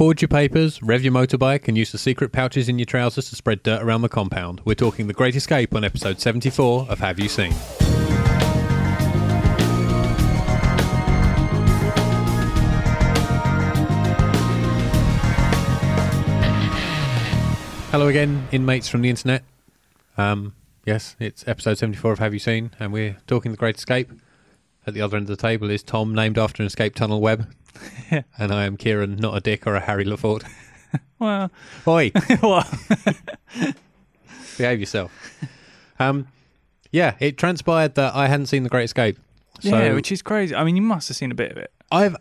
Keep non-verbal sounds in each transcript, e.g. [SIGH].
Forge your papers, rev your motorbike, and use the secret pouches in your trousers to spread dirt around the compound. We're talking The Great Escape on episode 74 of Have You Seen? Hello again, inmates from the internet. Um, yes, it's episode 74 of Have You Seen? And we're talking The Great Escape. At the other end of the table is Tom, named after an escape tunnel web. [LAUGHS] and I am Kieran, not a dick or a Harry Lafort. [LAUGHS] Well, Oi, [LAUGHS] well, behave yourself. Um, yeah, it transpired that I hadn't seen The Great Escape. So yeah, which is crazy. I mean, you must have seen a bit of it. I've.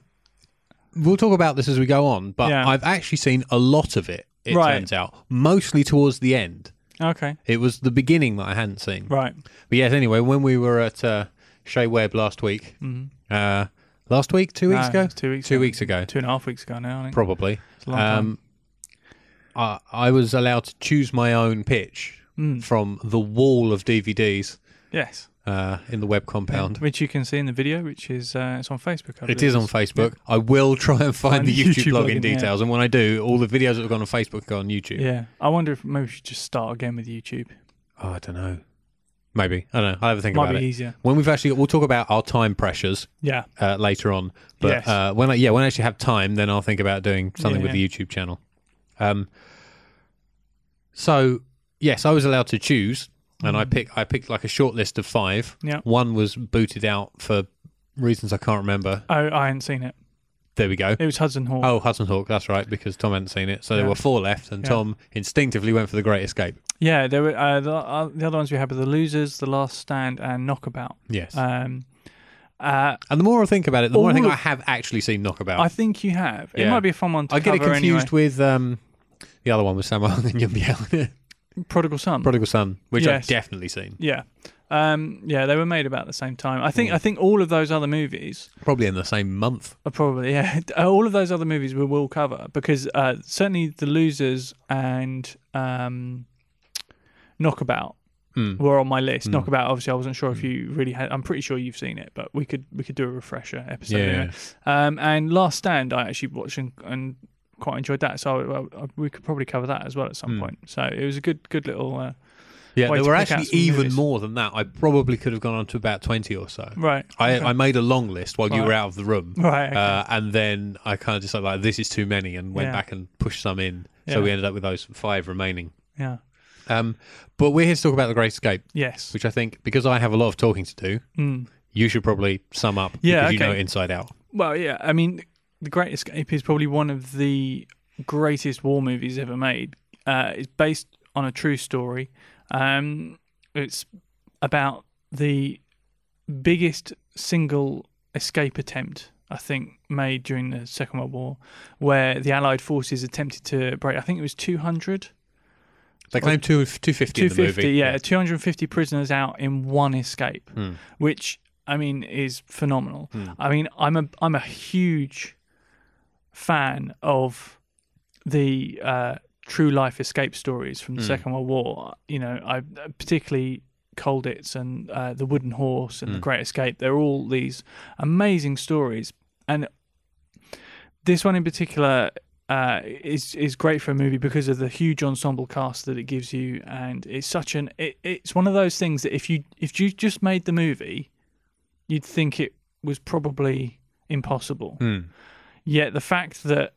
We'll talk about this as we go on, but Yeah. I've actually seen a lot of it. It Right. turns out, mostly towards the end. Okay, It was the beginning that I hadn't seen. right. But yes, anyway, when we were at uh, Shea Webb last week, Mhm. uh, last week, two weeks No, ago, two weeks. two ago. weeks ago, Two and a half weeks ago now. I think. probably. It's a long time. Um, I, I was allowed to choose my own pitch Mm. from the wall of DVDs Yes, uh, in the web compound. which you can see in the video, which is uh, it's on Facebook. I It believe. is on Facebook. I will try and find [LAUGHS] the the YouTube, YouTube login login, yeah. details, and when I do, all the videos that have gone on Facebook go on YouTube. Yeah, I wonder if maybe we should just start again with YouTube. Oh, I don't know. Maybe I don't know. I'll have a think Might about be it easier. when we've actually. We'll talk about our time pressures Yeah, uh, later on. But Yes. uh, when I yeah, when I actually have time, then I'll think about doing something with yeah. the YouTube channel. Um. So yes, I was allowed to choose, and I Mm. pick I picked like a short list of five. Yeah. One was booted out for reasons I can't remember. oh, I hadn't seen it. There we go. It was Hudson Hawk. Oh, Hudson Hawk. That's right, because Tom hadn't seen it. So there Yeah. were four left, and Yeah. Tom instinctively went for the Great Escape. yeah. There were uh, the, uh, the other ones we had were the Losers, the Last Stand, and Knockabout. Yes. Um, uh, and the more I think about it, the more I think all I of- have actually seen Knockabout. I think you have. It Yeah. might be a fun one to I get it cover confused anyway. with um, the other one with Sammo [LAUGHS] and Yuen Biao. Prodigal Son. Prodigal Son, which Yes. I've definitely seen. Yeah. Um, yeah, they were made about the same time. I Hmm. think I think all of those other movies Probably in the same month. are probably yeah. [LAUGHS] All of those other movies we will cover because uh, certainly the losers and um, Knockabout Hmm. were on my list. Mm. Knockabout, obviously, I wasn't sure if you really had. I'm pretty sure you've seen it, but we could we could do a refresher episode. Yeah. anyway. Um, and Last Stand, I actually watched and, and quite enjoyed that. So uh, we could probably cover that as well at some point. So it was a good good little uh, Yeah, there were actually even movies. more than that. I probably could have gone on to about 20 or so. right. I, okay. I made a long list while you were out of the room. right. Okay. Uh, and then I kind of decided, like, this is too many, and went Yeah. back and pushed some in. So Yeah. we ended up with those five remaining. yeah. Um, but we're here to talk about The Great Escape, Yes. which I think, because I have a lot of talking to do, Mm. you should probably sum up Yeah, because you know it inside out. Well, yeah. I mean, The Great Escape is probably one of the greatest war movies ever made. Uh, it's based on a true story. Um, it's about the biggest single escape attempt I think made during the Second World War, where the Allied forces attempted to break. I think it was two hundred. They claim two, 250 in the 250, movie. yeah, 250 prisoners out in one escape, Hmm. which I mean is phenomenal. Hmm. I mean, I'm a I'm a huge fan of the uh, true life escape stories from the Hmm. Second World War. You know, I particularly Colditz and uh, the Wooden Horse and the Hmm. Great Escape. They're all these amazing stories, and this one in particular uh, is is great for a movie because of the huge ensemble cast that it gives you, and it's such an it, it's one of those things that if you if you just made the movie, you'd think it was probably impossible. Hmm. Yet the fact that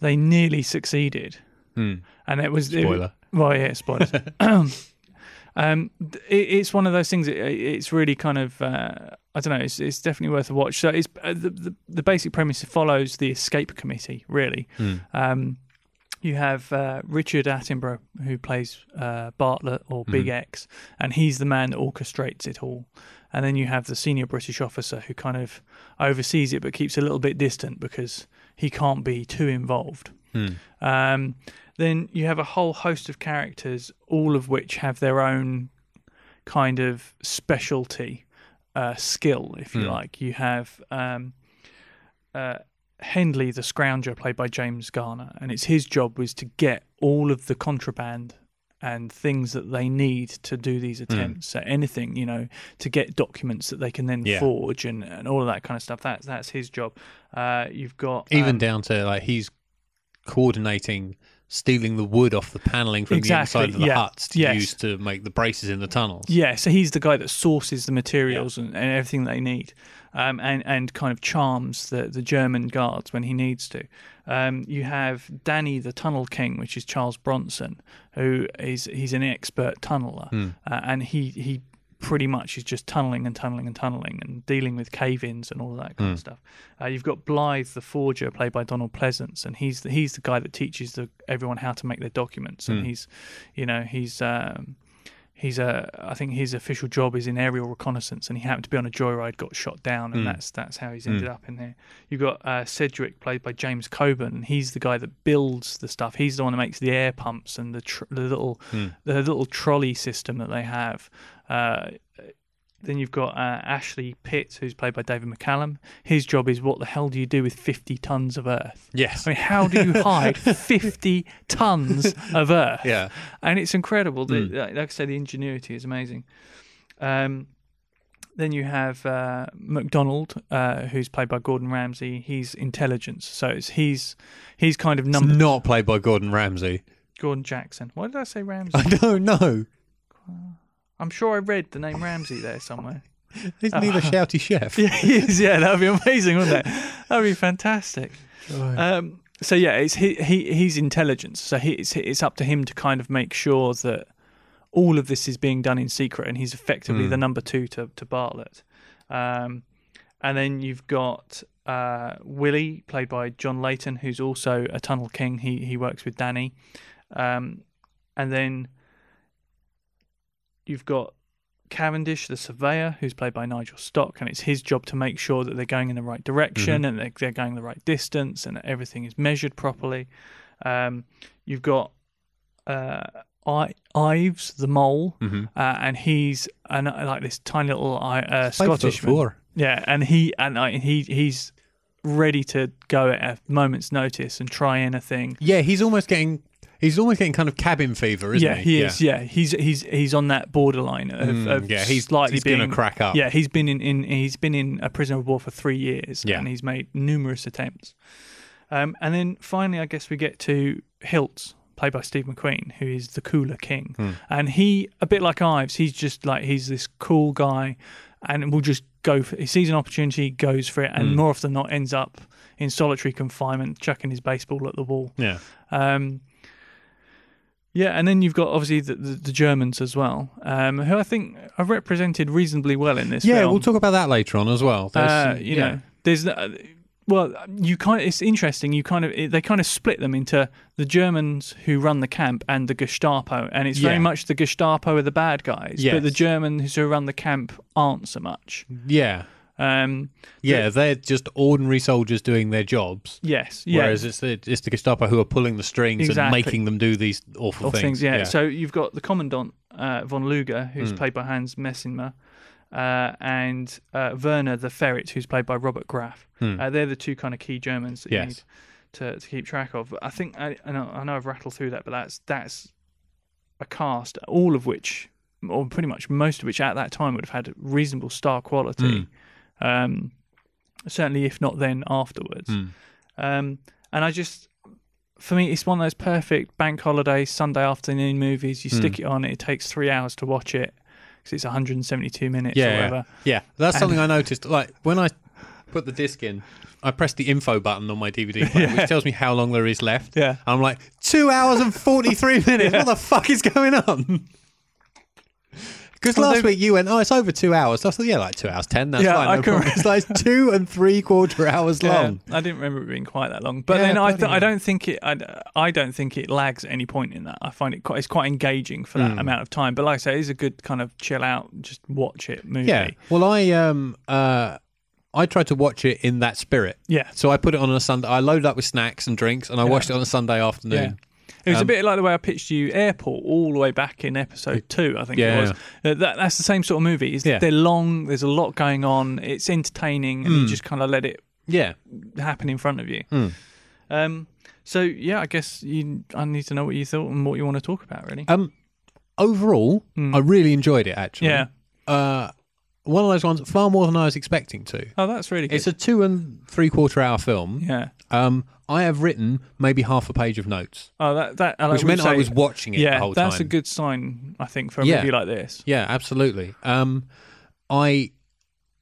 they nearly succeeded, Hmm. and it was it- Spoiler. well, yeah, spoilers. [LAUGHS] um, it, it's one of those things. It, it's really kind of uh, I don't know. It's, it's definitely worth a watch. So it's uh, the, the the basic premise follows the escape committee. Really, Hmm. um, you have uh, Richard Attenborough who plays uh, Bartlett or Big Mhm. X, and he's the man that orchestrates it all. And then you have the senior British officer who kind of oversees it but keeps a little bit distant because he can't be too involved. Hmm. Um, then you have a whole host of characters, all of which have their own kind of specialty, uh, skill, if you Hmm. like. You have um, uh, Hendley, the scrounger, played by James Garner, and it's his job was to get all of the contraband and things that they need to do these attempts. So anything, you know, to get documents that they can then Yeah. forge and, and all of that kind of stuff. That's that's his job. Uh, you've got Even um, down to, like, he's coordinating stealing the wood off the paneling from Exactly, the inside of the yeah. huts to Yes. use to make the braces in the tunnels. Yeah, so he's the guy that sources the materials and, and everything they need, um, and and kind of charms the, the German guards when he needs to. Um, you have Danny the Tunnel King, which is Charles Bronson, who is he's an expert tunneler, uh, and he he pretty much is just tunneling and tunneling and tunneling and dealing with cave-ins and all of that kind of stuff. Uh, you've got Blythe the Forger, played by Donald Pleasence, and he's the, he's the guy that teaches the, everyone how to make their documents, and he's, you know, he's um, he's a I think his official job is in aerial reconnaissance, and he happened to be on a joyride, got shot down, and that's that's how he's ended up in there. You've got uh, Cedric, played by James Coburn, and he's the guy that builds the stuff. He's the one that makes the air pumps and the tr- the little the little trolley system that they have. Uh, then you've got uh, Ashley Pitt, who's played by David McCallum. His job is what the hell do you do with 50 tons of earth? Yes. I mean, how do you hide [LAUGHS] 50 tons of earth? Yeah. And it's incredible. The, like like I say, the ingenuity is amazing. Um, then you have uh, McDonald, uh, who's played by Gordon Ramsay. He's intelligence, so it's, he's he's kind of It's number not played by Gordon Ramsay. Gordon Jackson. Why did I say Ramsay? I don't know. I'm sure I read the name Ramsey there somewhere. [LAUGHS] Isn't he the [LAUGHS] shouty chef? [LAUGHS] Yeah, he is. Yeah, that'd be amazing, wouldn't it? That'd be fantastic. Um, so yeah, it's he, he he's intelligence. So he, it's it's up to him to kind of make sure that all of this is being done in secret, and he's effectively the number two to to Bartlett. Um, and then you've got uh, Willie, played by John Leyton, who's also a tunnel king. He he works with Danny. Um, and then you've got Cavendish, the surveyor, who's played by Nigel Stock, and it's his job to make sure that they're going in the right direction and they're, they're going the right distance and that everything is measured properly. Um, you've got uh, I- Ives, the mole, uh, and he's an, like this tiny little uh, foot Scottish four. yeah, and he and uh, he he's ready to go at a moment's notice and try anything. Yeah, he's almost getting he's almost getting kind of cabin fever, isn't yeah, he? he is. Yeah, he's he's he's on that borderline of, Mm, of yeah, he's- slightly he's being gonna crack up. Yeah, he's been in, in he's been in a prisoner of war for three years, Yeah. and he's made numerous attempts. Um, and then finally, I guess we get to Hilts, played by Steve McQueen, who is the cooler king, Hmm. and he a bit like Ives, he's just like he's this cool guy, and will just go for. He sees an opportunity, goes for it, and Hmm. more often than not ends up in solitary confinement, chucking his baseball at the wall. Yeah. Um, yeah, and then you've got obviously the, the, the Germans as well, um, who I think are represented reasonably well in this. Yeah, film. we'll talk about that later on as well. Uh, you yeah. know, there's uh, well, you kind of, it's interesting. You kind of it, they kind of split them into the Germans who run the camp and the Gestapo, and it's very much the Gestapo are the bad guys, but the Germans who run the camp aren't so much. Yeah. Um, Yeah, they're just ordinary soldiers doing their jobs. yes, yeah, Whereas it's the, it's the Gestapo who are pulling the strings Exactly. and making them do these awful things. things. Yeah. So you've got the commandant uh, von Luger, who's Mm. played by Hans Messemer, uh, and uh, Werner the ferret, who's played by Robert Graf. Hmm. Uh, they're the two kind of key Germans that you Yes. need to, to keep track of. But I think I, I, know, I know I've rattled through that, but that's that's a cast, all of which, or pretty much most of which at that time would have had reasonable star quality. Um, certainly, if not then afterwards. Hmm. Um, and I just, for me, it's one of those perfect bank holiday Sunday afternoon movies. You Hmm. stick it on, it takes three hours to watch it because it's 172 minutes or yeah, whatever. yeah. That's And- something I noticed. Like when I put the disc in, I press the info button on my DVD player, [LAUGHS] which tells me how long there is left. Yeah. I'm like two hours and forty three minutes. What the fuck is going on? Because last week you went, oh, it's over two hours. I thought, yeah, like two hours ten. That's Yeah, fine. I no can- problem. [LAUGHS] It's like two and three quarter hours Yeah, long. I didn't remember it being quite that long, but Yeah, then I th- I don't think it I, I don't think it lags at any point in that. I find it quite it's quite engaging for that Mm. amount of time. But like I say, it's a good kind of chill out, just watch it movie. Yeah. Well, I um uh I tried to watch it in that spirit. yeah, So I put it on a Sunday. I loaded up with snacks and drinks, and I watched it on a Sunday afternoon. It was a Um, bit like the way I pitched you Airport all the way back in episode two, I think Yeah, it was. Uh, That, that's the same sort of movie. It's, Yeah. They're long, there's a lot going on, it's entertaining, and you Mm. just kind of let it Yeah. happen in front of you. Mm. Um, so, yeah, I guess you, I need to know what you thought and what you want to talk about, really. Um. Overall, Mm. I really enjoyed it. Actually. Yeah. Uh, one of those ones far more than I was expecting to. Oh, that's really good. It's a two and three quarter hour film. yeah. Um, I have written maybe half a page of notes, Oh, that that I which would meant I was watching it yeah, the whole that's time. a good sign, I think, for a Yeah. movie like this. Yeah, absolutely. Um, I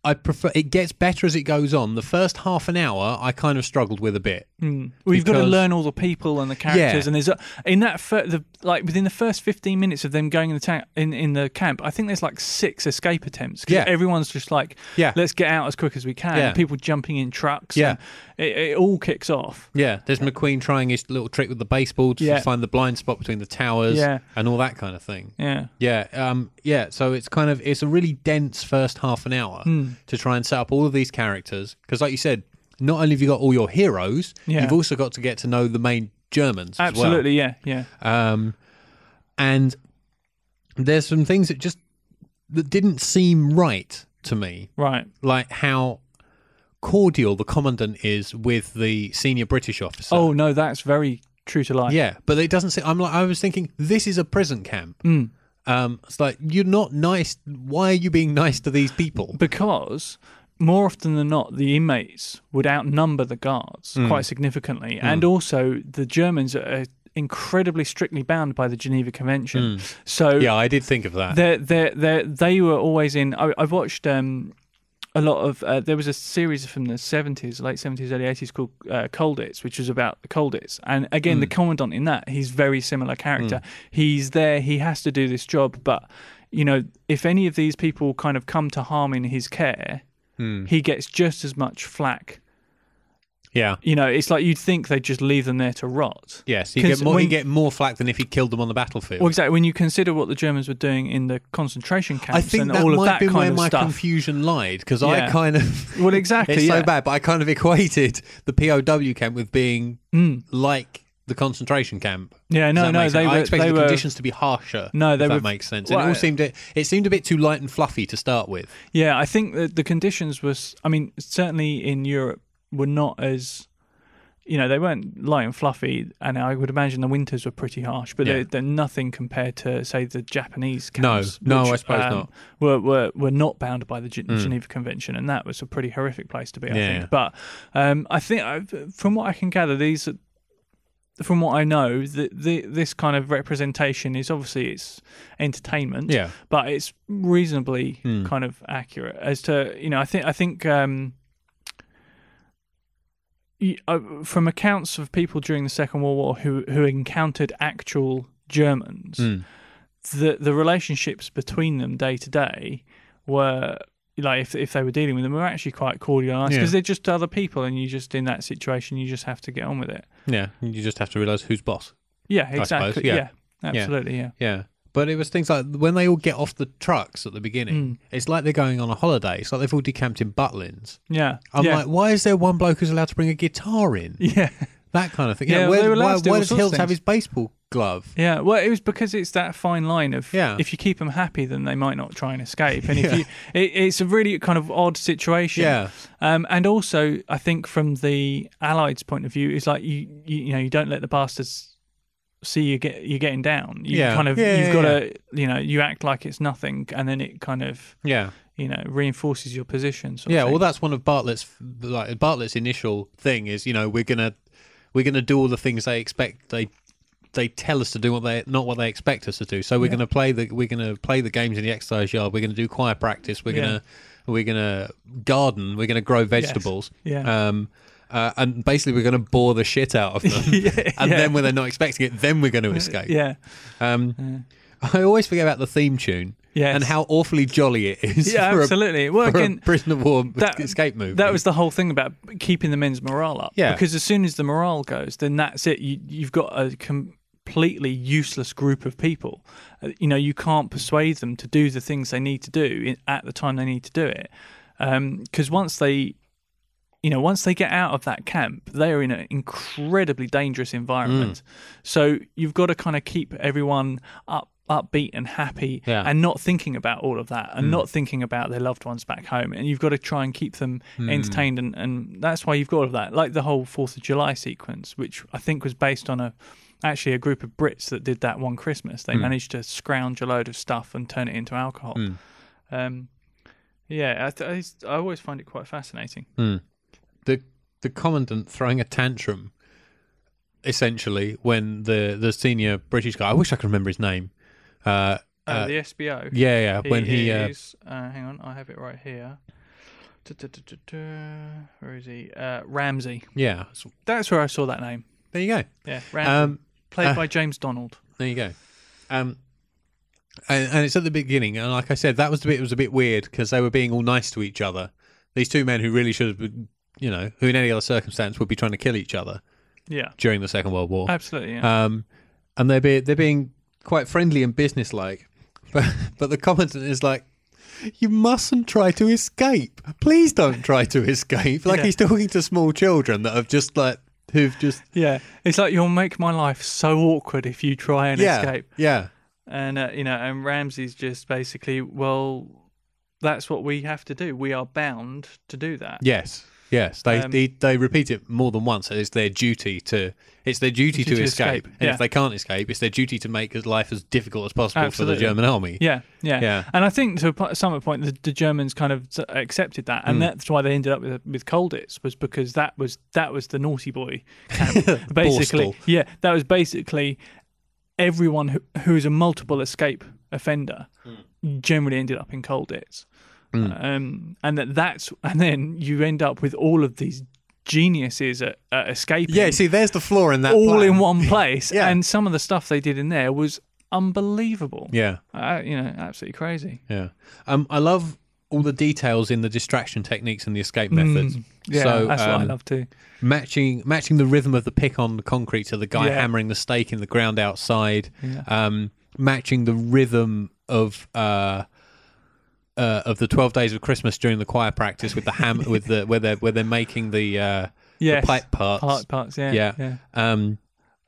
I prefer it gets better as it goes on. The first half an hour I kind of struggled with a bit. Mm. Well, you've got to learn all the people and the characters, Yeah. and there's a, in that fir- the, like within the first fifteen minutes of them going in the ta- in in the camp. I think there's like six escape attempts. Yeah. everyone's just like, Yeah. let's get out as quick as we can. Yeah. People jumping in trucks. Yeah. and it, it all kicks off. Yeah, there's McQueen trying his little trick with the baseball to Yeah. find the blind spot between the towers Yeah. and all that kind of thing. Yeah, Yeah, um, yeah. So it's kind of it's a really dense first half an hour Hmm. to try and set up all of these characters because, like you said, not only have you got all your heroes, Yeah. you've also got to get to know the main Germans. as well. absolutely. Yeah, yeah, Um, and there's some things that just that didn't seem right to me, right. like how cordial the commandant is with the senior British officer. Oh no, that's very true to life. yeah, but it doesn't. Seem, I'm like I was thinking this is a prison camp. Mm. Um, it's like you're not nice. Why are you being nice to these people? because more often than not, the inmates would outnumber the guards Hmm. quite significantly, and also the Germans are incredibly strictly bound by the Geneva Convention. So Hmm. Yeah, I did think of that. they they they they were always in. I, I've watched. Um, a lot of uh, there was a series from the 70s late 70s early 80s called uh, colditz which was about the colditz and again Hmm. the commandant in that he's very similar character he's there he has to do this job but you know if any of these people kind of come to harm in his care Hmm. he gets just as much flack yeah. you know it's like you'd think they'd just leave them there to rot Yes, you 'Cause get more. when- you get more flack than if he killed them on the battlefield. well exactly when you consider what the germans were doing in the concentration camps I think and that all of might that be where of my stuff confusion lied because Yeah. I kind of well exactly [LAUGHS] it's yeah. so bad, but I kind of equated the POW camp with being Mm. like the concentration camp. yeah no no they I were expected they the were conditions to be harsher. No, they if that were- makes sense. And it well, all seemed it seemed a bit too light and fluffy to start with. Yeah, I think that the conditions was. I mean, certainly in Europe were not as. You know, they weren't light and fluffy, and I would imagine the winters were pretty harsh. But Yeah. they're, they're nothing compared to, say, the Japanese No, camps. no, I suppose um, not. Were, were were not bound by the Gen- Geneva Convention, and that was a pretty horrific place to be. I Yeah. think. But um, I think, I, from what I can gather, these. From what I know, the, the, this kind of representation is obviously it's entertainment Yeah, but it's reasonably Hmm. kind of accurate as to you know I think I think um, uh, from accounts of people during the Second World War who who encountered actual Germans, Mm. the the relationships between them day to day were like if if they were dealing with them were actually quite cordial and nice Yeah. because they're just other people and you just in that situation you just have to get on with it. Yeah. You just have to realize who's boss. Yeah, exactly. yeah. yeah. absolutely. Yeah. Yeah. But it was things like when they all get off the trucks at the beginning, Mm. it's like they're going on a holiday. It's like they've all decamped in Butlins. Yeah. I'm yeah. like, why is there one bloke who's allowed to bring a guitar in? [LAUGHS] yeah. That kind of thing. Yeah, Yeah, where, they were allowed why, to do why all does Hilts have his baseball glove? Yeah, well, it was because it's that fine line of Yeah. if you keep them happy, then they might not try and escape, and if [LAUGHS] you, it, it's a really kind of odd situation. Yeah. Um, and also, I think from the Allies' point of view, it's like you, you, you know, you don't let the bastards see you get you're getting down. You Yeah. kind of Yeah, you've yeah, got to you know you act like it's nothing, and then it kind of Yeah. you know reinforces your position. Sort Yeah, well, that's one of Bartlett's like Bartlett's initial thing is you know we're gonna we're gonna do all the things they expect they they tell us to do what they not what they expect us to do. So we're Yeah. gonna play the we're gonna play the games in the exercise yard. We're gonna do choir practice. We're Yeah. gonna we're gonna garden. We're gonna grow vegetables. Yeah. Um, uh, and basically we're gonna bore the shit out of them. [LAUGHS] Yeah, and then when they're not expecting it, then we're going [LAUGHS] to escape. yeah, Um, I always forget about the theme tune Yes. and how awfully jolly it is. yeah, for absolutely. A, well, for again, a prisoner of war that- escape movie. That was the whole thing about keeping the men's morale up. Yeah. Because as soon as the morale goes, then that's it. You, you've got a completely useless group of people. Uh, You know, you can't persuade them to do the things they need to do at the time they need to do it. Because once they, you know, once they get out of that camp, they are in an incredibly dangerous environment. Mm. So you've got to kind of keep everyone up. Upbeat and happy, Yeah. and not thinking about all of that, Hmm. and not thinking about their loved ones back home. And you've got to try and keep them Hmm. entertained, and, and that's why you've got all of that. Like the whole Fourth of July sequence, which I think was based on a actually a group of Brits that did that one Christmas. They Hmm. managed to scrounge a load of stuff and turn it into alcohol. Hmm. Um, Yeah, I, th- I, I always find it quite fascinating. the the commandant throwing a tantrum essentially when the the senior British guy I wish I could remember his name uh, Uh, uh, the SBO. yeah yeah when he uh, is, uh, hang on, I have it right here. Where is he? Uh, Ramsey. yeah That's where I saw that name. there you go Yeah, Ramsey. um played by James Donald. there you go um and, and it's at the beginning and like I said that was the bit it was a bit weird because they were being all nice to each other these two men who really should have been you know who in any other circumstance would be trying to kill each other Yeah, during the Second World War absolutely. Yeah. um, and they're be, they're being quite friendly and businesslike. But [LAUGHS] but the commandant is like, you mustn't try to escape. Please don't try to escape. Like Yeah. he's talking to small children that have just like who've just yeah, it's like you'll make my life so awkward if you try and yeah escape. yeah And uh, you know, and Ramsey's just basically, well, that's what we have to do. We are bound to do that. yes yes they, Um, they they repeat it more than once. It's their duty to it's their duty to, To escape. escape, And yeah. if they can't escape, it's their duty to make his life as difficult as possible Absolutely. for the German army. Yeah, yeah, Yeah. And I think to a po- some point, the, the Germans kind of accepted that, and that's why they ended up with with Colditz was because that was that was the naughty boy camp. [LAUGHS] basically, Borstal. yeah, that was basically everyone who, who is a multiple escape offender Hmm. generally ended up in Colditz, um, and that that's and then you end up with all of these geniuses at, at escaping Yeah, see, there's the flaw in that. all plan. in one [LAUGHS] place, Yeah. and some of the stuff they did in there was unbelievable. Yeah. Uh, you know, absolutely crazy. Yeah. Um, I love all the details in the distraction techniques and the escape methods. Mm, yeah, so, that's what I um, love too. Matching matching the rhythm of the pick on the concrete to the guy Yeah. hammering the stake in the ground outside. Yeah. Um, matching the rhythm of uh, uh, of the twelve days of Christmas during the choir practice with the ham with the where they're where they're making the, uh, Yes. the pipe parts. Part, parts, yeah, Yeah. yeah. Um,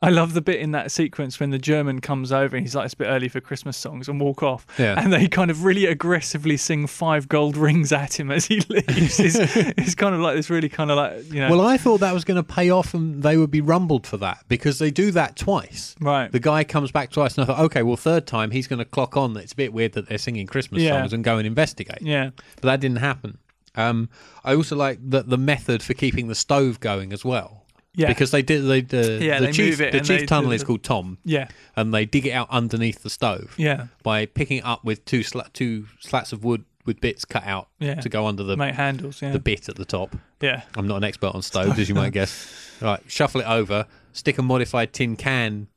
I love the bit in that sequence when the German comes over and he's like, it's a bit early for Christmas songs and walk off. Yeah. And they kind of really aggressively sing five gold rings at him as he leaves. it's, [LAUGHS] it's kind of like this really kind of like, you know. well, I thought that was going to pay off and they would be rumbled for that because they do that twice. right. The guy comes back twice, and I thought, okay, well, third time he's going to clock on that it's a bit weird that they're singing Christmas Yeah. songs and go and investigate. yeah. But that didn't happen. Um, I also like the the method for keeping the stove going as well. Yeah. Because they did they the, Yeah, the they chief move it the and chief they tunnel is called Tom, Yeah. and they dig it out underneath the stove Yeah. by picking it up with two sla- two slats of wood with bits cut out Yeah. to go under the Make handles. Yeah. the bit at the top. yeah. I'm not an expert on stoves, as you might [LAUGHS] guess. Right, shuffle it over, stick a modified tin can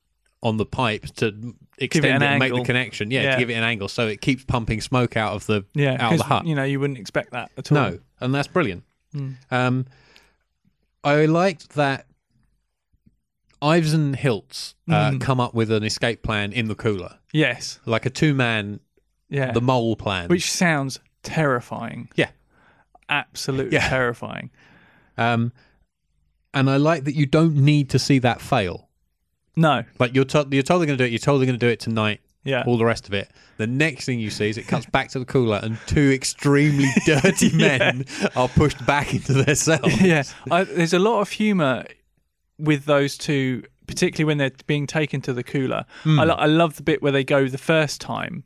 on the pipe to extend it, an and make the angle. connection. Yeah, Yeah. to give it an angle so it keeps pumping smoke out of the Yeah. out of the 'cause, hut. You know, you wouldn't expect that at all. No, and that's brilliant. Mm. Um, I liked that Ives and Hilts uh, Mm. come up with an escape plan in the cooler, Yes. like a two-man, Yeah. the mole plan. Which sounds terrifying. Yeah. Absolutely Yeah. terrifying. um, and I like that you don't need to see that fail. No. Like you're, to- you're totally going to do it. You're totally going to do it tonight. Yeah. All the rest of it. The next thing you see is it cuts back to the cooler, and two extremely [LAUGHS] dirty men are pushed back into their cell. yeah, I, there's a lot of humour with those two, particularly when they're being taken to the cooler. Hmm. I, lo- I love the bit where they go the first time,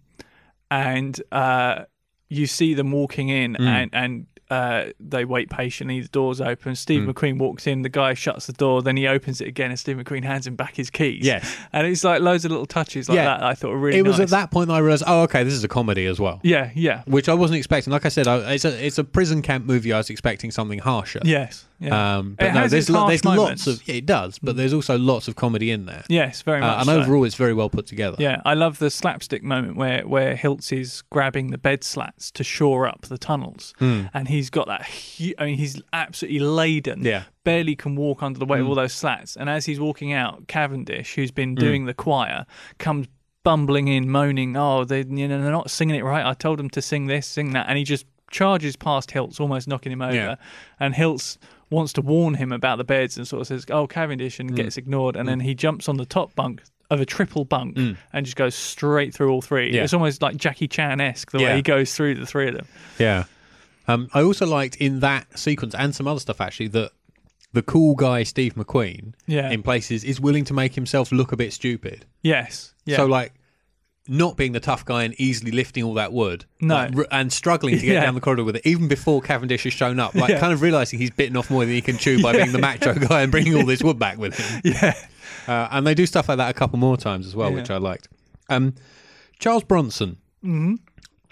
and uh, you see them walking in, Hmm. and and uh, they wait patiently. The doors open. Steve Hmm. McQueen walks in. The guy shuts the door. Then he opens it again, and Steve McQueen hands him back his keys. Yes. and it's like loads of little touches like Yeah. that. that I thought were really. it was nice. at that point that I realized, oh, okay, this is a comedy as well. Yeah, yeah, which I wasn't expecting. Like I said, I, it's a it's a prison camp movie. I was expecting something harsher. yes, yeah. Um, but It no, has there's its lo- there's moments. lots of yeah, it does, but there's also lots of comedy in there. yes, very Uh, much. and so. overall, it's very well put together. Yeah, I love the slapstick moment where where Hilts is grabbing the bed slats to shore up the tunnels, and he's got that. Hu- I mean, he's absolutely laden. Hmm. Yeah. barely can walk under the weight Hmm. of all those slats. And as he's walking out, Cavendish, who's been doing the choir, comes bumbling in, moaning, "Oh, they you know they're not singing it right. I told them to sing this, sing that," and he just charges past Hilts, almost knocking him over. Yeah. And Hilts wants to warn him about the beds and sort of says, "Oh, Cavendish," and mm. gets ignored. And then mm. he jumps on the top bunk of a triple bunk mm. and just goes straight through all three. Yeah. It's almost like Jackie Chan esque the Yeah. way he goes through the three of them. Yeah. Um, I also liked in that sequence and some other stuff actually that the cool guy Steve McQueen Yeah. in places is willing to make himself look a bit stupid. Yes. Yeah. So like not being the tough guy and easily lifting all that wood. No. Like, r- and struggling to get [LAUGHS] Yeah. down the corridor with it, even before Cavendish has shown up. Like, Yeah. kind of realizing he's bitten off more than he can chew by [LAUGHS] being the macho guy and bringing all this wood back with him. [LAUGHS] Yeah. Uh, and they do stuff like that a couple more times as well, which I liked. Um, Charles Bronson.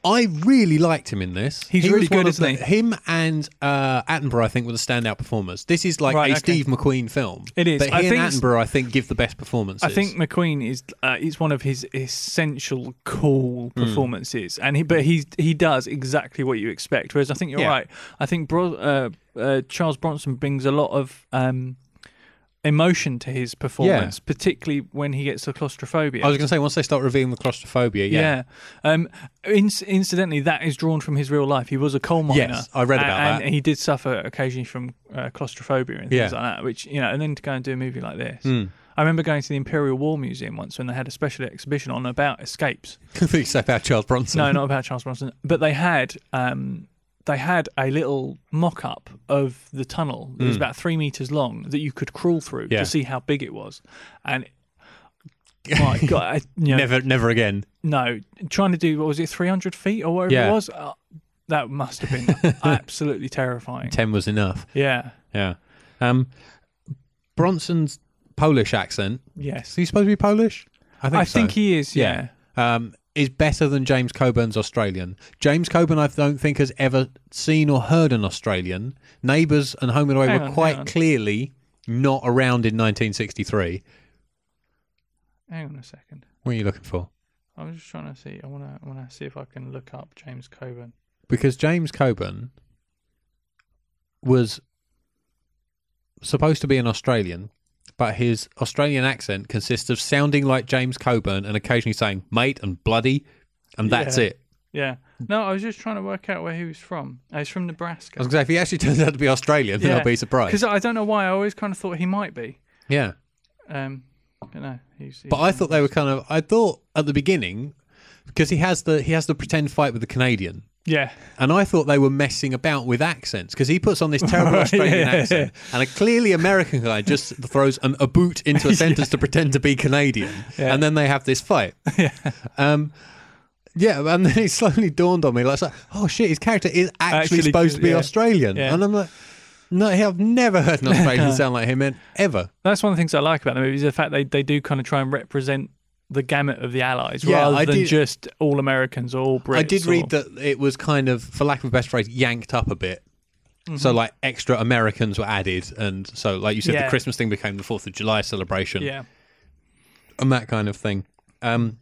I really liked him in this. He's He really good, isn't he? Him and uh, Attenborough, I think, were the standout performers. This is like Right, a okay. Steve McQueen film. It is. But he I and think Attenborough, I think, give the best performances. I think McQueen is uh, it's one of his essential cool Hmm. performances, and he but he he does exactly what you expect. Whereas I think you're Yeah. right. I think Bro, uh, uh, Charles Bronson brings a lot of um, emotion to his performance, particularly when he gets to claustrophobia. I was going to say, once they start revealing the claustrophobia, yeah. yeah. Um, inc- incidentally, that is drawn from his real life. He was a coal miner. Yes, I read about and, that. And he did suffer occasionally from uh, claustrophobia and things Yeah. like that. Which you know, and then to go and do a movie like this. Hmm. I remember going to the Imperial War Museum once when they had a special exhibition on about escapes. [LAUGHS] About Charles Bronson. No, not about Charles Bronson, but they had um, they had a little mock-up of the tunnel that was about three meters long that you could crawl through. Yeah. to see how big it was, and [LAUGHS] my God, I, you know, Never, never again. no, trying to do what was it, three hundred feet or whatever Yeah. it was. Uh, that must have been [LAUGHS] absolutely terrifying. Ten was enough. Yeah. Yeah. Um, Bronson's Polish accent. Yes. Is he supposed to be Polish? I think I so. think he is. Yeah. um, is better than James Coburn's Australian. James Coburn, I don't think, has ever seen or heard an Australian. Neighbours and Home and Away Hang were on, quite clearly not around in 1963. Hang on a second. What are you looking for? I was just trying to see. I want to. I want to see if I can look up James Coburn. Because James Coburn was supposed to be an Australian, but his Australian accent consists of sounding like James Coburn and occasionally saying mate and bloody, and that's Yeah. it. Yeah. No, I was just trying to work out where he was from. Uh, he's from I Nebraska. was going to say, if he actually [LAUGHS] turns out to be Australian, then Yeah. I'll be surprised. Because I don't know why. I always kind of thought he might be. Yeah. Um, but no, he's. But I thought they were kind of. I thought at the beginning because he has the he has the pretend fight with the Canadian, Yeah. and I thought they were messing about with accents because he puts on this terrible [LAUGHS] Australian Yeah. accent, and a clearly American guy just throws an, a boot into a [LAUGHS] sentence to pretend to be Canadian, Yeah. and then they have this fight. [LAUGHS] Yeah. Um, yeah, and then it slowly dawned on me, like, oh shit, his character is actually, Actually, supposed to be yeah. Australian, Yeah. and I'm like, no, I've never heard an Australian sound like him in, ever. That's one of the things I like about the movie is the fact they, they do kind of try and represent the gamut of the Allies Yeah, rather I than did- just all Americans or all Brits. I did or- read that it was kind of, for lack of a best phrase, yanked up a bit. Mm-hmm. So, like, extra Americans were added, and so, like you said, Yeah. the Christmas thing became the Fourth of July celebration, Yeah. and that kind of thing. Um,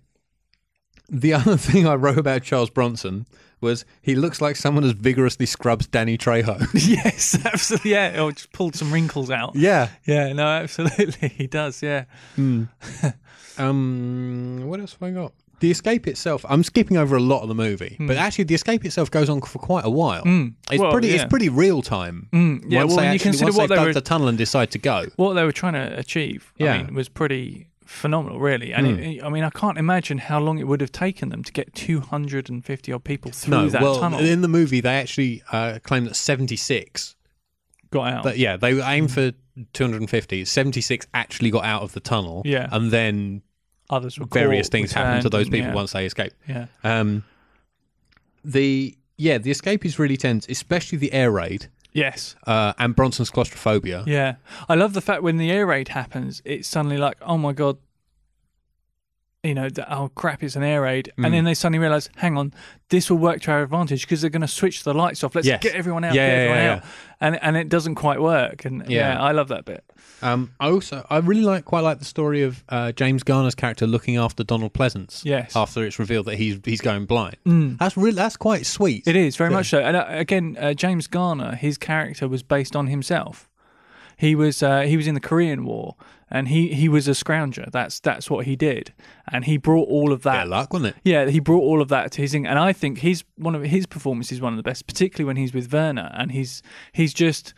the [LAUGHS] other thing I wrote about Charles Bronson was he looks like someone as vigorously scrubs Danny Trejo. [LAUGHS] [LAUGHS] yes, absolutely. Yeah. Oh, just pulled some wrinkles out. yeah. Yeah. No, absolutely. He does. Yeah. Um, what else have I got? The escape itself. I'm skipping over a lot of the movie, but actually, the escape itself goes on for quite a while. It's Hmm. Well, pretty. yeah. It's pretty real time. Mm, yeah. once well, they actually, once what they've they dug were the tunnel and decide to go. what they were trying to achieve. Yeah. I mean, was pretty phenomenal, really. And Hmm. it, I mean, I can't imagine how long it would have taken them to get 250 odd people through No, that well, tunnel. in the movie, they actually uh, claim that 76. got out. But yeah, they aimed for 250. 76 actually got out of the tunnel. Yeah. and then Others were various caught, things happened to those people yeah. once they escaped. Yeah. Um, the yeah, the escape is really tense, especially the air raid Yes. uh, and Bronson's claustrophobia. Yeah. I love the fact when the air raid happens, it's suddenly like, oh my God, you know, that, oh crap, it's an air raid. Mm. And then they suddenly realize, hang on, this will work to our advantage because they're going to switch the lights off. Let's Yes. get everyone out, Yeah, get yeah, everyone yeah, out. And, and it doesn't quite work. And yeah. Yeah. I love that bit. Um, I also I really like quite like the story of uh, James Garner's character looking after Donald Pleasence. Yes. After it's revealed that he's he's going blind. Mm. That's really that's quite sweet. It is very Yeah. much so. And uh, again, uh, James Garner, his character was based on himself. He was uh, he was in the Korean War, and he, he was a scrounger. That's that's what he did, and he brought all of that. of luck, wasn't it? Yeah, he brought all of that to his thing, and I think he's one of his performances is one of the best, particularly when he's with Werner, and he's he's just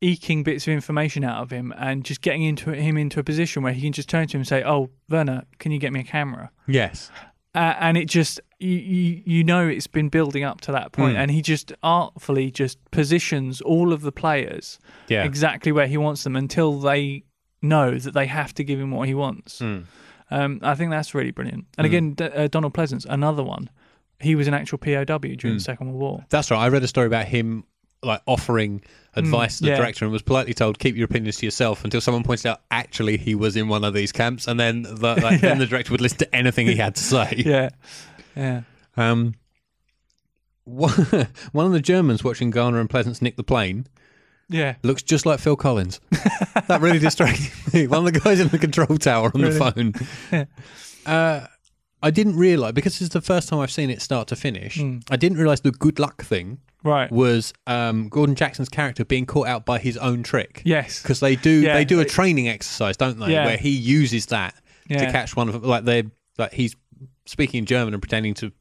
eking bits of information out of him and just getting into him into a position where he can just turn to him and say, "Oh, Werner, can you get me a camera?" Yes. uh, and it just you, you you know it's been building up to that point, Mm. and he just artfully just positions all of the players Yeah. exactly where he wants them until they know that they have to give him what he wants. Mm. Um, I think that's really brilliant. And Mm. again, D- uh, Donald Pleasence, another one. He was an actual POW during Mm. the Second World War. That's right. I read a story about him like offering advice to the Mm, yeah. director and was politely told keep your opinions to yourself until someone pointed out actually he was in one of these camps and then the, [LAUGHS] like, then the director would listen to anything he had to say. [LAUGHS] Yeah, yeah, Um, one [LAUGHS] one of the Germans watching Garner and Pleasence nick the plane yeah. looks just like Phil Collins. [LAUGHS] that really distracted me. [LAUGHS] One of the guys in the control tower on the Really? phone. [LAUGHS] uh, I didn't realise because it's the first time I've seen it start to finish. Mm. I didn't realise the good luck thing Right. was um, Gordon Jackson's character being caught out by his own trick. Yes. Because they do Yeah, they do a training exercise, don't they? Yeah. Where he uses that to catch one of like they like he's speaking in German and pretending to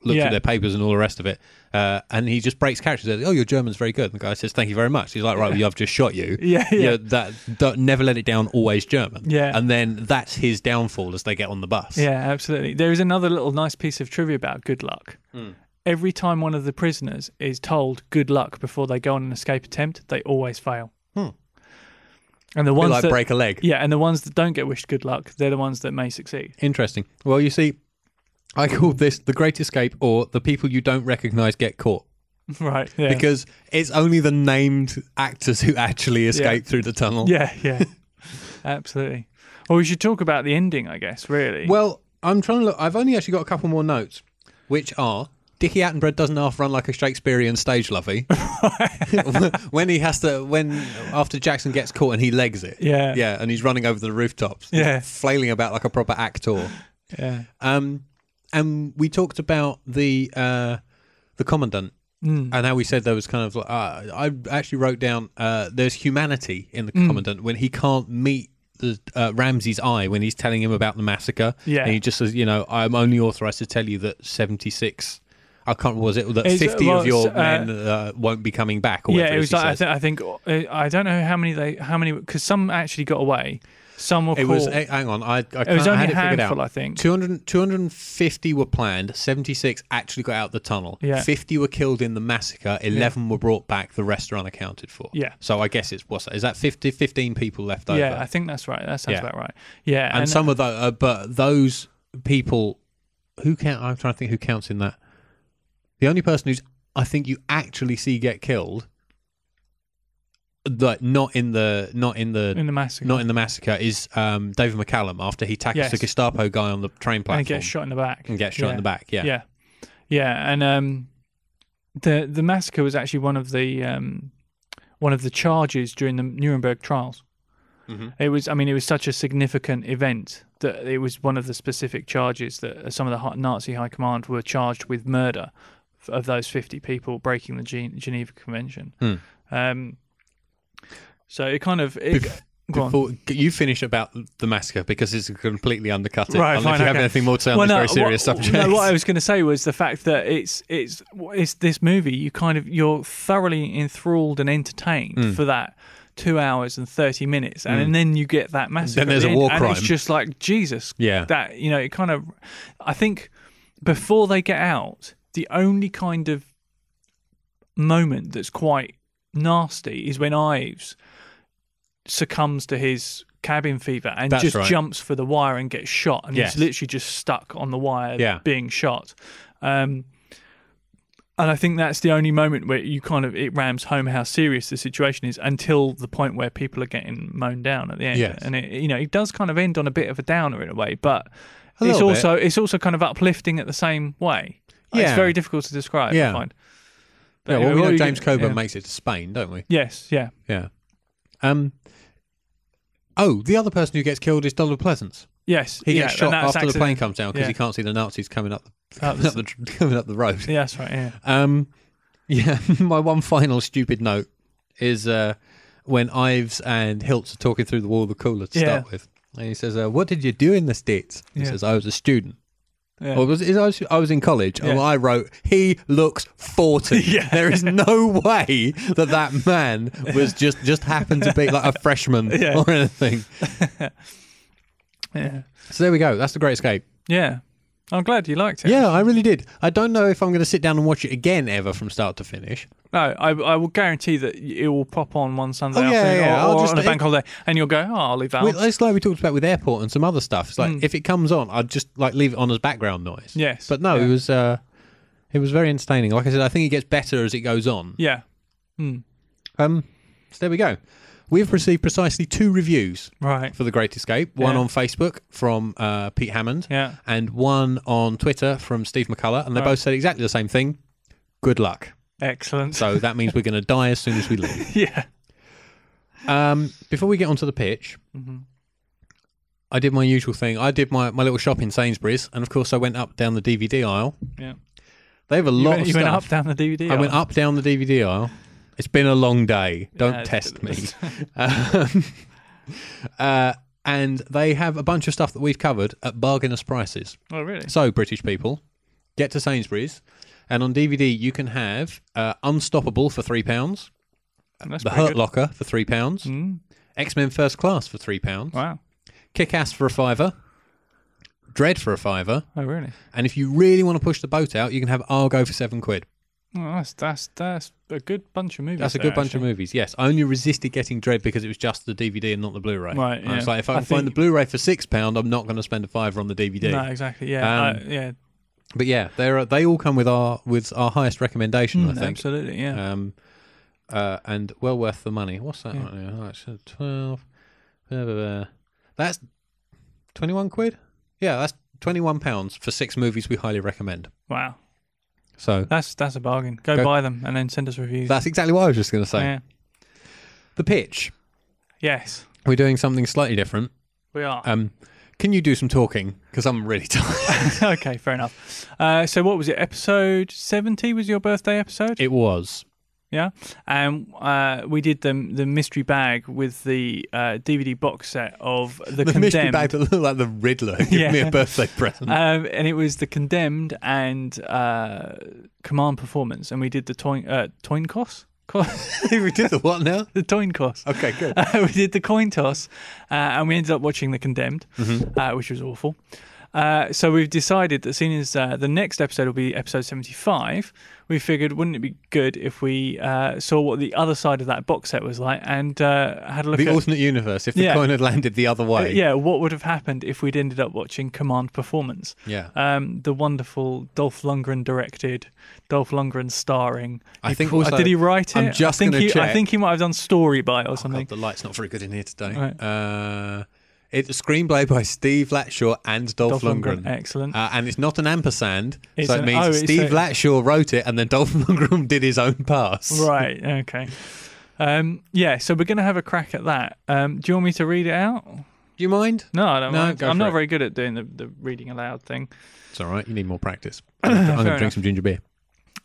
like look Yeah. through their papers and all the rest of it. Uh, and he just breaks character. Says, "Oh, your German's very good." And the guy says, "Thank you very much." He's like, "Right, well, I've just shot you." [LAUGHS] Yeah, yeah. that don't, never let it down. Always German. Yeah. and then that's his downfall as they get on the bus. Yeah, absolutely. There is another little nice piece of trivia about good luck. Hmm. Every time one of the prisoners is told good luck before they go on an escape attempt, they always fail. Hmm. And the ones like that break a leg. yeah, and the ones that don't get wished good luck, they're the ones that may succeed. Interesting. Well, you see, I called this the Great Escape or the people you don't recognise get caught. [LAUGHS] right. Yeah. because it's only the named actors who actually escape through the tunnel. yeah, yeah. [LAUGHS] absolutely. Well, we should talk about the ending, I guess. Really. Well, I'm trying to look. I've only actually got a couple more notes, which are Dickie Attenborough doesn't half run like a Shakespearean stage lovey. [LAUGHS] when he has to, when after Jackson gets caught and he legs it. Yeah. Yeah, and he's running over the rooftops. Yeah. flailing about like a proper actor. yeah. Um, and we talked about the uh, the commandant Mm. and how we said there was kind of like uh, I actually wrote down uh, there's humanity in the Mm. commandant when he can't meet the uh, Ramsey's eye when he's telling him about the massacre. Yeah. and he just says, you know, I'm only authorized to tell you that 76. I can't. Was it that It's, 50 well, of your uh, men uh, won't be coming back? Or yeah, it it was like I, th- I think uh, I don't know how many they how many because some actually got away. Some were it caught. was. Hang on, I, I it was can't- I only had a handful. I think. 200, 250 were planned. 76 actually got out the tunnel. Yeah. 50 were killed in the massacre. 11 were brought back. The rest are unaccounted for. Yeah. So I guess it's what's that? Is that 50, 15 people left over? Yeah, I think that's right. That sounds Yeah. about right. Yeah, and, some of those, uh, but those people who count. I'm trying to think who counts in that. The only person who's I think you actually see get killed, like not in the not in the in the massacre, not in the massacre, is um, David McCallum after he tackles Yes. the Gestapo guy on the train platform he gets shot in the back. and gets shot yeah. in the back. Yeah. Yeah, yeah, and um, the the massacre was actually one of the um, one of the charges during the Nuremberg trials. Mhm. It was, I mean, it was such a significant event that it was one of the specific charges that some of the Nazi high command were charged with murder of those fifty people breaking the Geneva Convention. Hmm. Um, so it kind of it, Bef- go on. Before you finish about the massacre because it's completely undercut it. Right, Unless fine, you have okay. anything more to say on this very serious what, subject. No, what I [LAUGHS] was going to say was the fact that it's it's it's this movie. You kind of you're thoroughly enthralled and entertained Mm. for that two hours and thirty minutes, and, Mm. and then you get that massacre. Then there's a the end, war and It's just like Jesus. yeah. That you know, it kind of. I think before they get out, the only kind of moment that's quite nasty is when Ives succumbs to his cabin fever and That's just right. jumps for the wire and gets shot and Yes. he's literally just stuck on the wire Yeah. being shot um, and I think that's the only moment where you kind of it rams home how serious the situation is until the point where people are getting mown down at the end Yes. and it you know it does kind of end on a bit of a downer in a way but A it's little bit. also it's also kind of uplifting at the same way it's Yeah. very difficult to describe Yeah. I find But yeah, well, anyway, we know James Coburn yeah. makes it to Spain, don't we? yes yeah Yeah. Um. Oh, the other person who gets killed is Donald Pleasence. yes He gets and shot after the plane comes down because yeah. he can't see the Nazis coming up the, coming, [LAUGHS] up the coming up the road. yeah that's right yeah Um. Yeah. [LAUGHS] my one final stupid note is uh, when Ives and Hilts are talking through the wall of the cooler to Yeah. start with, and he says, uh, "What did you do in the states?" He Yeah. says, "I was a student." Yeah. Or was, I was I was in college, and I wrote, "He looks 40. [LAUGHS] Yeah. There is no way that that man was [LAUGHS] just just happened to be like a freshman Yeah. or anything. [LAUGHS] yeah So there we go. That's the Great Escape. Yeah, I'm glad you liked it. Yeah, I really did. I don't know if I'm going to sit down and watch it again ever from start to finish. No, I, I will guarantee that it will pop on one Sunday Oh, yeah, afternoon yeah, or, I'll or just- on a bank it- holiday, and you'll go, "Oh, I'll leave that." on." Well, it's like we talked about with airport and some other stuff. It's like Mm. if it comes on, I'd just like leave it on as background noise. Yes, But no, yeah. it was uh, it was very entertaining. Like I said, I think it gets better as it goes on. Yeah. Hmm. Um, so there we go. We've received precisely two reviews Right. for The Great Escape. One Yeah. on Facebook from uh, Pete Hammond, Yeah. and one on Twitter from Steve McCullough, and they Right. both said exactly the same thing. Good luck. Excellent. So that means we're going to die as soon as we [LAUGHS] leave. yeah. Um, before we get onto the pitch, Mhm. I did my usual thing. I did my, my little shop in Sainsbury's, and of course, I went up down the DVD aisle. Yeah. They have a You, lot went, of you stuff. went up down the DVD. I went up down the DVD aisle. It's been a long day. Don't Yeah, test me. [LAUGHS] um, uh, and they have a bunch of stuff that we've covered at bargainous prices. oh, really? So, British people, get to Sainsbury's, and on DVD you can have uh, Unstoppable for three pounds, The Hurt good. Locker for three pounds, Mm. X Men First Class for three pounds, Wow. Kick Ass for a fiver, Dread for a fiver, Oh, really? and if you really want to push the boat out, you can have Argo for seven quid. Oh, that's that's that's a good bunch of movies. That's a there, good bunch of movies. Yes, I only resisted getting Dread because it was just the DVD and not the Blu-ray. Right, I was yeah. like, if I I can find the Blu-ray for six pound, I'm not going to spend a fiver on the DVD. No, exactly. Yeah. Um, uh, yeah. But yeah, they they all come with our with our highest recommendation, I Mm, think. Absolutely. Yeah. Um, uh, and well worth the money. What's that? Yeah. right now? Oh, it's uh, twelve. blah, blah, blah. That's twenty-one quid. Yeah, that's twenty-one pounds for six movies we highly recommend. wow. So That's that's a bargain. Go, Go- buy them and then send us reviews. that's exactly what I was just going to say. yeah. The pitch. Yes. We're doing something slightly different. We are. Um, can you do some talking? Because I'm really [LAUGHS] tired. [LAUGHS] okay, fair enough. Uh, so what was it? Episode seventy was your birthday episode, it was. Yeah. And uh, we did the the mystery bag with the uh, DVD box set of [LAUGHS] the, The condemned. mystery bag that looked like the Riddler. [LAUGHS] Give Yeah. me a birthday present. Um, and it was the condemned and uh, command performance, and we did the toin uh, toin toss. [LAUGHS] We did the what now? the toin toss. Okay, good. Uh, we did the coin toss, uh, and we ended up watching the condemned, Mm-hmm. uh, which was awful. Uh, so we've decided that, seeing as uh, the next episode will be episode seventy-five, we figured wouldn't it be good if we uh, saw what the other side of that box set was like and uh, had a look at The at alternate universe. If the Yeah. coin had landed the other way. yeah what would have happened if we'd ended up watching Command Performance. Yeah. Um, the wonderful Dolph Lundgren directed, Dolph Lundgren starring. I He think also- did he write it? I'm just I think gonna he, I check. think he might have done story by it or Oh, something. God, the light's not very good in here today. Right. Uh, it's a screenplay by Steve Latshaw and Dolph, Dolph Lundgren. Lundgren, excellent. Uh, and it's not an ampersand, It's so it an- means oh, it's Steve a- Latshaw wrote it, and then Dolph [LAUGHS] Lundgren did his own pass. Right. Okay. Um, yeah. So we're going to have a crack at that. Um, do you want me to read it out? Do you mind? No, I don't. No, mind. go I'm for not it. very good at doing the, the reading aloud thing. It's all right. You need more practice. [COUGHS] I'm going to drink enough. some ginger beer.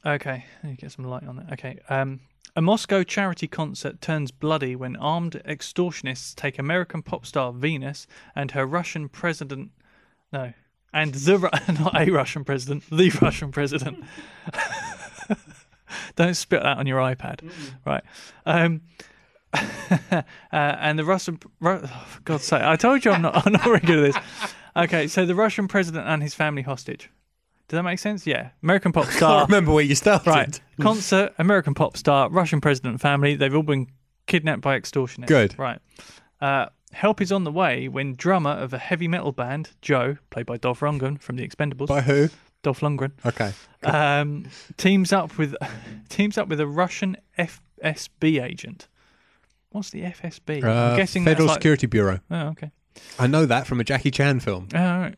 Okay. Let me get some light on it. Okay. Um, a Moscow charity concert turns bloody when armed extortionists take American pop star Venus and her Russian president. No. And the [LAUGHS] not a Russian president, the Russian president. [LAUGHS] Don't spit that on your iPad, right? Um, [LAUGHS] uh, and the Russian, Ru- oh, for God's sake, I told you I'm not, I'm not very good at this. Okay, so the Russian president and his family hostage. Does that make sense? Yeah, American pop Can't star. remember where you started. Right. Concert, American pop star, Russian president family. They've all been kidnapped by extortionists. Good. Right. Uh, help is on the way when drummer of a heavy metal band, Joe, played by Dolph Lundgren from The Expendables, By who? Dolph Lundgren, Okay. um, teams up with [LAUGHS] teams up with a Russian FSB agent. What's the FSB? Uh, I'm guessing Federal like, Security Bureau. Oh, okay. I know that from a Jackie Chan film. Oh, all right.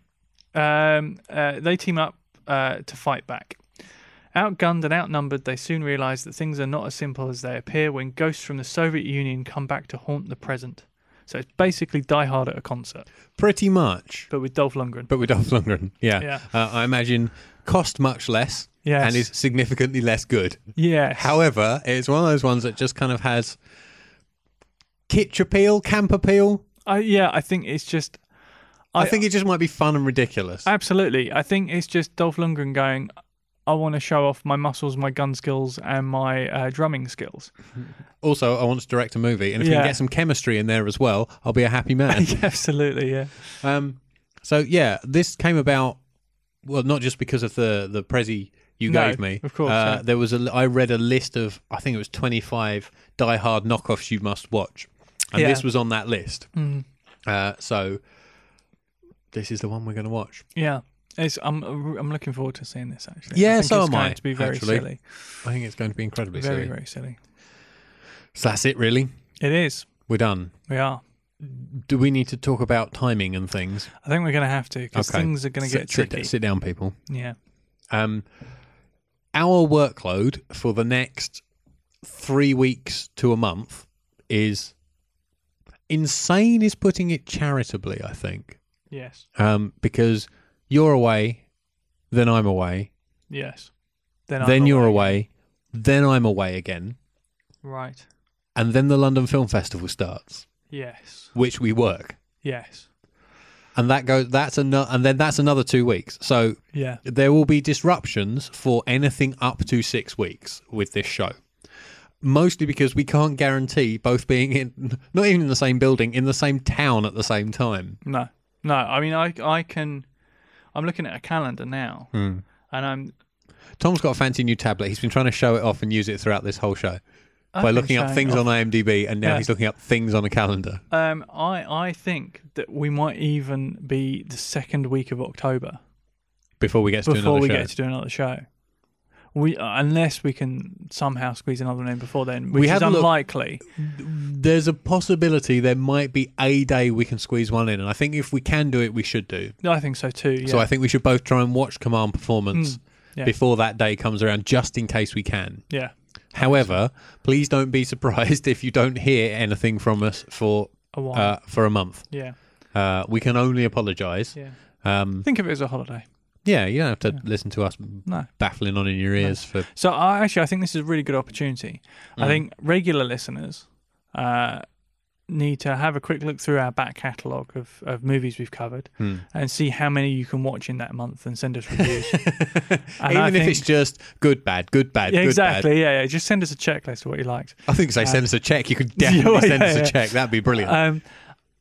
Um, uh, they team up uh, to fight back. Outgunned and outnumbered, they soon realise that things are not as simple as they appear when ghosts from the Soviet Union come back to haunt the present. So it's basically Die Hard at a concert, Pretty much. but with Dolph Lundgren. But with Dolph Lundgren. [LAUGHS] Yeah. Yeah. Uh, I imagine cost much less Yes. and is significantly less good. yeah. However, it's one of those ones that just kind of has kitsch appeal, camp appeal. I, yeah, I think it's just. I, think it just might be fun and ridiculous. Absolutely. I think it's just Dolph Lundgren going, I want to show off my muscles, my gun skills, and my uh, drumming skills. [LAUGHS] also, I want to direct a movie, and if we Yeah. can get some chemistry in there as well, I'll be a happy man. [LAUGHS] Absolutely, yeah. um, so yeah, this came about well, not just because of the the prezi you No, gave me. of course, uh, yeah. there was a. I read a list of I think it was twenty five Die Hard knockoffs you must watch, and Yeah. this was on that list. Mm. Uh, so this is the one we're going to watch. Yeah. It's, I'm I'm looking forward to seeing this actually. Yeah, I so it's am going I, to be very actually. silly, I think it's going to be incredibly very silly. very silly. So that's it, really. It is. We're done. We are. Do we need to talk about timing and things? I think we're going to have to because Okay. things are going to Sit- get sit- tricky. sit down, people. Yeah. Um, our workload for the next three weeks to a month is insane. Is putting it charitably, I think, Yes. um, because you're away, then I'm away, Yes. Then I'm then you're away, then I'm away again, Right. and then the London Film Festival starts, Yes. which we work, Yes. and that goes. That's another, and then that's another two weeks. So Yeah. there will be disruptions for anything up to six weeks with this show. Mostly because we can't guarantee both being in, [LAUGHS] not even in the same building, in the same town at the same time. No. No. I mean, I I can. I'm looking at a calendar now, Hmm. and I'm Tom's got a fancy new tablet. He's been trying to show it off and use it throughout this whole show by looking up things off- on IMDb, and now Yeah. he's looking up things on a calendar. Um, I I think that we might even be the second week of October Before we get to before we show. get to do another show. We uh, unless we can somehow squeeze another one in before then, We which had is a look- unlikely. There's a possibility there might be a day we can squeeze one in, and I think if we can do it, we should do. I think so too. Yeah. So I think we should both try and watch Command Performance Mm, yeah. before that day comes around, just in case we can. yeah. However, please don't be [LAUGHS] surprised if you don't hear anything from us for A while. uh, for a month. yeah. Uh, we can only apologise. Yeah. Um, Think of it as a holiday. Yeah, you don't have to Yeah. listen to us No. baffling on in your ears for. So I actually I think this is a really good opportunity. I Mm. think regular listeners uh, need to have a quick look through our back catalogue of, of movies we've covered Hmm. and see how many you can watch in that month and send us reviews. [LAUGHS] And I Even if think- it's just good, bad, good, bad, yeah, good, exactly. Yeah, yeah. Just send us a checklist of what you liked. I think say Uh, send us a check. You could [LAUGHS] definitely yeah, send us a check. That'd be brilliant. Um,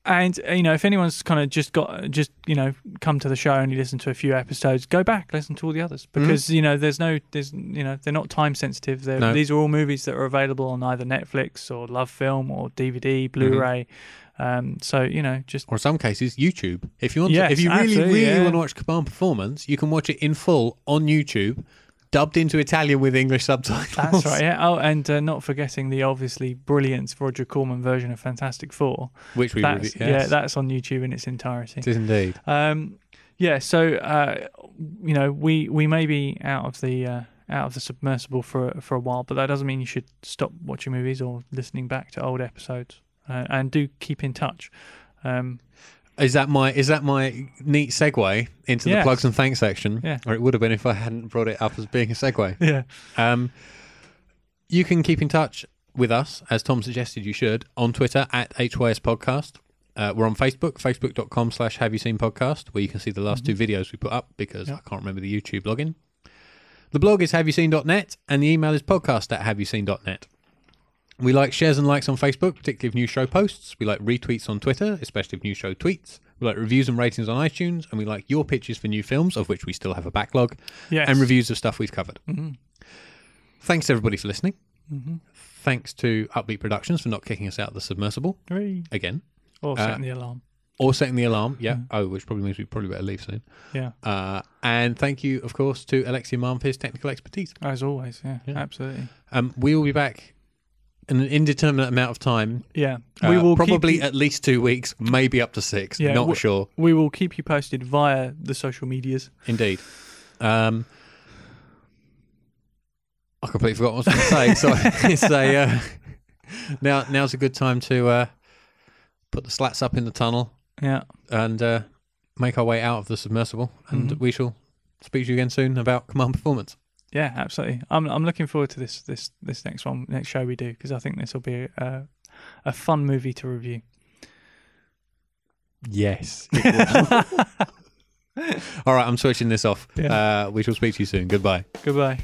and uh, you know, if anyone's kind of just got just you know come to the show and you listen to a few episodes, go back listen to all the others because you know there's no there's you know they're not time sensitive. They're, No. These are all movies that are available on either Netflix or Love Film or DVD, Blu-ray. Um, so you know, just or in some cases, YouTube. If you want, Yes, to, if you really, really yeah. want to watch Command Performance, you can watch it in full on YouTube, dubbed into Italian with English subtitles. that's right. Yeah. Oh, [LAUGHS] and uh, not forgetting the obviously brilliant Roger Corman version of Fantastic Four. Which we That's, really, yes. Yeah, that's on YouTube in its entirety. it is indeed. Um, yeah, so uh, you know, we we may be out of the uh, out of the submersible for for a while, but that doesn't mean you should stop watching movies or listening back to old episodes. Uh, and do keep in touch. Um, Is that my is that my neat segue into the Yes. plugs and thanks section? Yeah. Or it would have been if I hadn't brought it up as being a segue. [LAUGHS] yeah, Um, you can keep in touch with us, as Tom suggested you should, on Twitter at HYS Podcast. Uh, we're on Facebook, facebook.com slash have you seen podcast, where you can see the last two videos we put up because. I can't remember the YouTube login. The blog is have you seen.net and the email is podcast at have you seen.net. We like shares and likes on Facebook, particularly of new show posts. We like retweets on Twitter, especially of new show tweets. We like reviews and ratings on iTunes, and we like your pitches for new films, of which we still have a backlog, yes. and reviews of stuff we've covered. Mhm. Thanks everybody for listening. Mhm. Thanks to Upbeat Productions for not kicking us out of the submersible Hooray. again, Or Uh, setting the alarm. or setting the alarm. Yeah. Mhm. Oh, which probably means we probably better leave soon. Yeah, Uh, and thank you, of course, to Alexia Marm for his technical expertise. as always. Yeah, Yeah. absolutely. Um, we will be back in an indeterminate amount of time. Yeah, Uh, we will probably you, at least two weeks, maybe up to six. Yeah, not w- sure. we will keep you posted via the social medias. Indeed. Um, I completely forgot what I was going to say. [LAUGHS] So [LAUGHS] it's a uh, now. Now's a good time to uh, put the slats up in the tunnel Yeah, and uh, make our way out of the submersible. And Mhm. we shall speak to you again soon about command performance. Yeah, absolutely. I'm I'm looking forward to this this this next one, next show we do, because I think this will be a a fun movie to review. Yes. [LAUGHS] [LAUGHS] All right, I'm switching this off. Yeah. Uh, we shall speak to you soon. Goodbye. Goodbye.